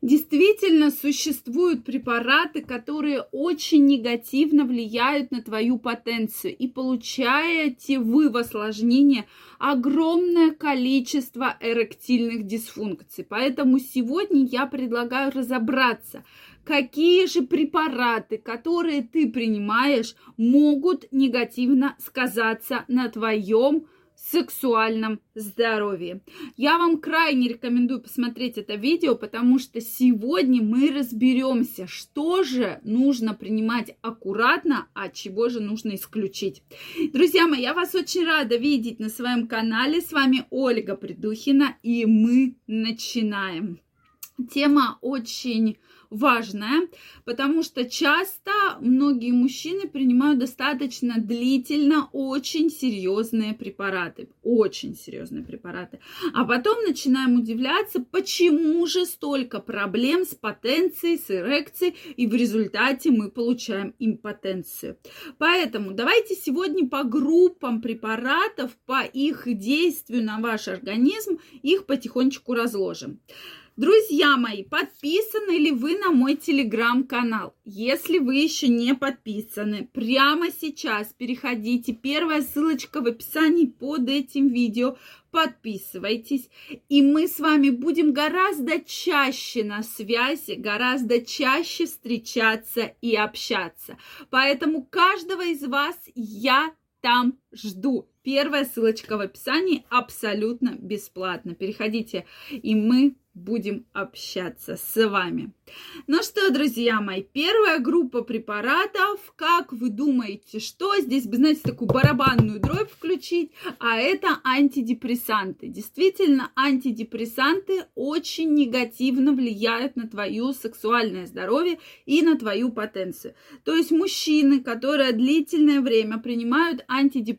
Действительно, существуют препараты, которые очень негативно влияют на твою потенцию, и получаете вы в осложнение огромное количество эректильных дисфункций. Поэтому сегодня я предлагаю разобраться, какие же препараты, которые ты принимаешь, могут негативно сказаться на твоем сексуальном здоровье. Я вам крайне рекомендую посмотреть это видео, потому что сегодня мы разберемся, что же нужно принимать аккуратно, а чего же нужно исключить. Друзья мои, я вас очень рада видеть на своем канале. С вами Ольга Придухина, и мы начинаем. Тема очень важная, потому что часто многие мужчины принимают достаточно длительно очень серьезные препараты, очень серьезные препараты, а потом начинаем удивляться, почему же столько проблем с потенцией, с эрекцией, и в результате мы получаем импотенцию. Поэтому давайте сегодня по группам препаратов, по их действию на ваш организм, их потихонечку разложим. Друзья мои, подписаны ли вы на мой телеграм-канал? Если вы еще не подписаны, прямо сейчас переходите. Первая ссылочка в описании под этим видео. Подписывайтесь, и мы с вами будем гораздо чаще на связи, гораздо чаще встречаться и общаться. Поэтому каждого из вас я там жду. Первая ссылочка в описании абсолютно бесплатно. Переходите, и мы будем общаться с вами. Ну что, друзья мои, первая группа препаратов, как вы думаете, что здесь бы, знаете, такую барабанную дробь включить, а это антидепрессанты. Действительно, антидепрессанты очень негативно влияют на твое сексуальное здоровье и на твою потенцию. То есть мужчины, которые длительное время принимают антидепрессанты,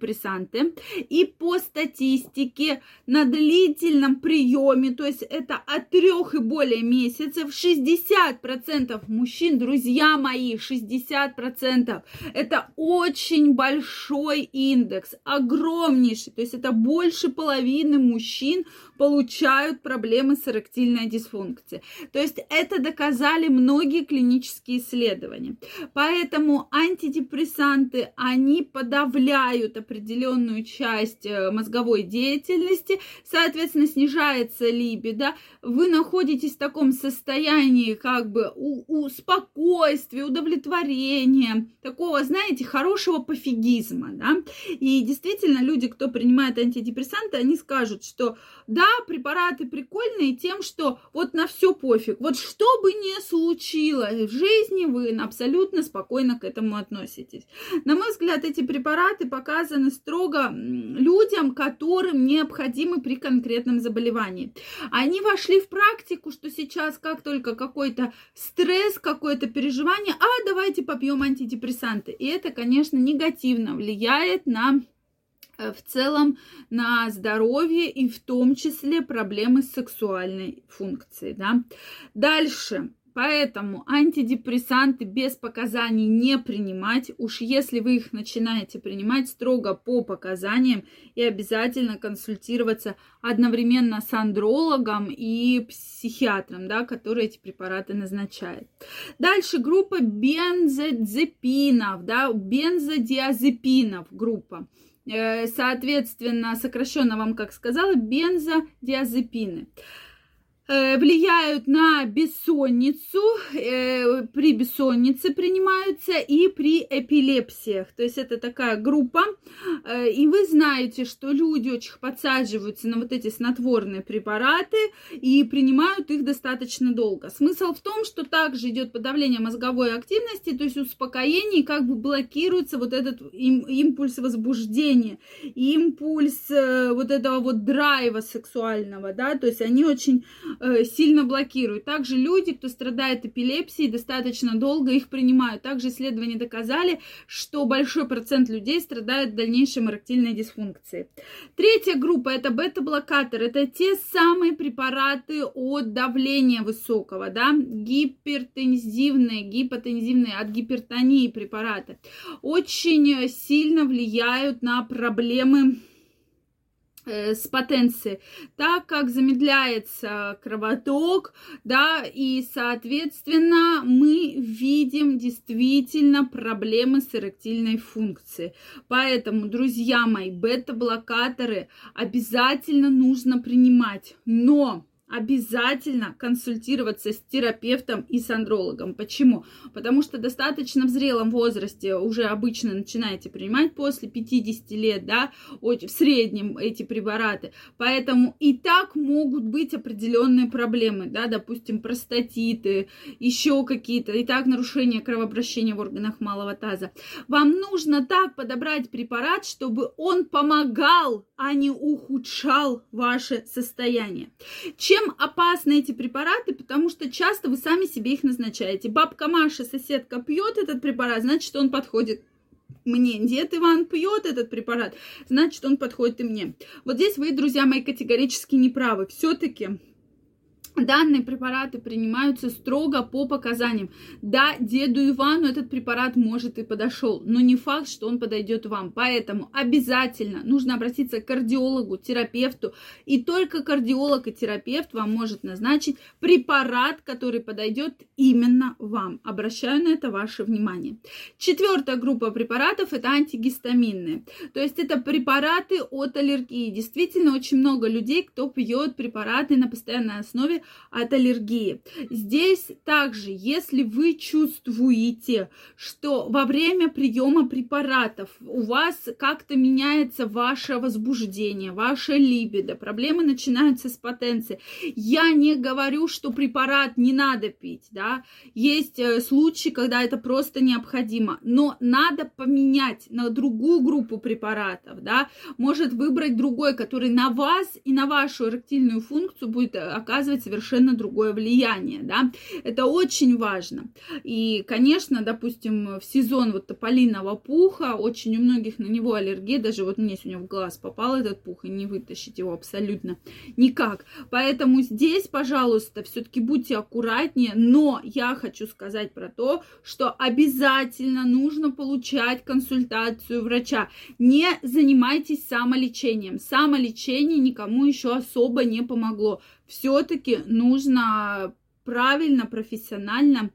и по статистике на длительном приеме, то есть это от трех и более месяцев, 60% мужчин, друзья мои, 60%. Это очень большой индекс, огромнейший. То есть это больше половины мужчин получают проблемы с эректильной дисфункцией. То есть это доказали многие клинические исследования. Поэтому антидепрессанты, они подавляют определенную часть э, мозговой деятельности, соответственно, снижается либидо, вы находитесь в таком состоянии как бы у, у спокойствия, удовлетворения, такого, знаете, хорошего пофигизма, да. И действительно, люди, кто принимает антидепрессанты, они скажут, что да, препараты прикольные тем, что вот на все пофиг. Вот что бы ни случилось в жизни, вы абсолютно спокойно к этому относитесь. На мой взгляд, эти препараты показаны строго людям, которым необходимы при конкретном заболевании. Они вошли в практику, что сейчас как только какой-то стресс, какое-то переживание, а давайте попьем антидепрессанты. И это, конечно, негативно влияет на Э, в целом на здоровье и в том числе проблемы с сексуальной функцией. Да? Дальше. Поэтому антидепрессанты без показаний не принимать. Уж если вы их начинаете принимать строго по показаниям и обязательно консультироваться одновременно с андрологом и психиатром, да, который эти препараты назначает. Дальше группа бензодиазепинов, да, бензодиазепинов группа. Э, соответственно, сокращенно вам, как сказала, бензодиазепины. Э, влияют на бессонницу, э, при бессоннице принимаются и при эпилепсиях. То есть это такая группа. Э, и вы знаете, что люди очень подсаживаются на вот эти снотворные препараты и принимают их достаточно долго. Смысл в том, что также идет подавление мозговой активности, то есть успокоение, и как бы блокируется вот этот импульс возбуждения, импульс вот этого вот драйва сексуального, да, то есть они очень сильно блокируют. Также люди, кто страдает эпилепсией, достаточно долго их принимают. Также исследования доказали, что большой процент людей страдает в дальнейшем эректильной дисфункцией. Третья группа это бета-блокатор. Это те самые препараты от давления высокого, да, гипертензивные, гипотензивные от гипертонии препараты. Очень сильно влияют на проблемы Э, с потенцией, так как замедляется кровоток, да, и, соответственно, мы видим действительно проблемы с эректильной функцией. Поэтому, друзья мои, бета-блокаторы обязательно нужно принимать, но обязательно консультироваться с терапевтом и с андрологом. Почему? Потому что достаточно в зрелом возрасте уже обычно начинаете принимать после 50 лет, да, в среднем эти препараты. Поэтому и так могут быть определенные проблемы, да, допустим, простатиты, еще какие-то, и так нарушение кровообращения в органах малого таза. Вам нужно так подобрать препарат, чтобы он помогал, а не ухудшал ваше состояние. Чем чем опасны эти препараты? Потому что часто вы сами себе их назначаете. Бабка Маша, соседка, пьет этот препарат, значит, он подходит мне. Дед Иван пьет этот препарат, значит, он подходит и мне. Вот здесь вы, друзья мои, категорически неправы. Все-таки Данные препараты принимаются строго по показаниям. Да, деду Ивану этот препарат может и подошел, но не факт, что он подойдет вам. Поэтому обязательно нужно обратиться к кардиологу, терапевту, и только кардиолог и терапевт вам может назначить препарат, который подойдет именно вам. Обращаю на это ваше внимание. Четвертая группа препаратов это антигистаминные. То есть это препараты от аллергии. Действительно, очень много людей, кто пьет препараты на постоянной основе от аллергии. Здесь также, если вы чувствуете, что во время приема препаратов у вас как-то меняется ваше возбуждение, ваше либидо, проблемы начинаются с потенцией. Я не говорю, что препарат не надо пить, да, есть э, случаи, когда это просто необходимо, но надо поменять на другую группу препаратов, да, может выбрать другой, который на вас и на вашу эректильную функцию будет э, оказывать совершенно другое влияние, да, это очень важно. И, конечно, допустим, в сезон вот тополиного пуха, очень у многих на него аллергия, даже вот мне сегодня в глаз попал этот пух, и не вытащить его абсолютно никак. Поэтому здесь, пожалуйста, все-таки будьте аккуратнее, но я хочу сказать про то, что обязательно нужно получать консультацию врача. Не занимайтесь самолечением. Самолечение никому еще особо не помогло все-таки нужно правильно, профессионально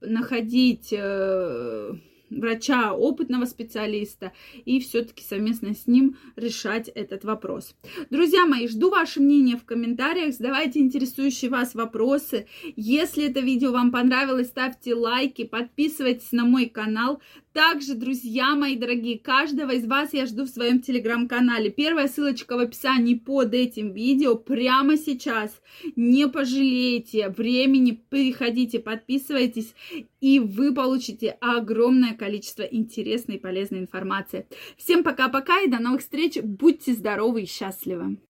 находить э, врача, опытного специалиста, и все-таки совместно с ним решать этот вопрос. Друзья мои, жду ваше мнение в комментариях, задавайте интересующие вас вопросы. Если это видео вам понравилось, ставьте лайки, подписывайтесь на мой канал. Также, друзья мои дорогие, каждого из вас я жду в своем телеграм-канале. Первая ссылочка в описании под этим видео прямо сейчас. Не пожалеете времени, переходите, подписывайтесь, и вы получите огромное количество интересной и полезной информации. Всем пока-пока и до новых встреч. Будьте здоровы и счастливы!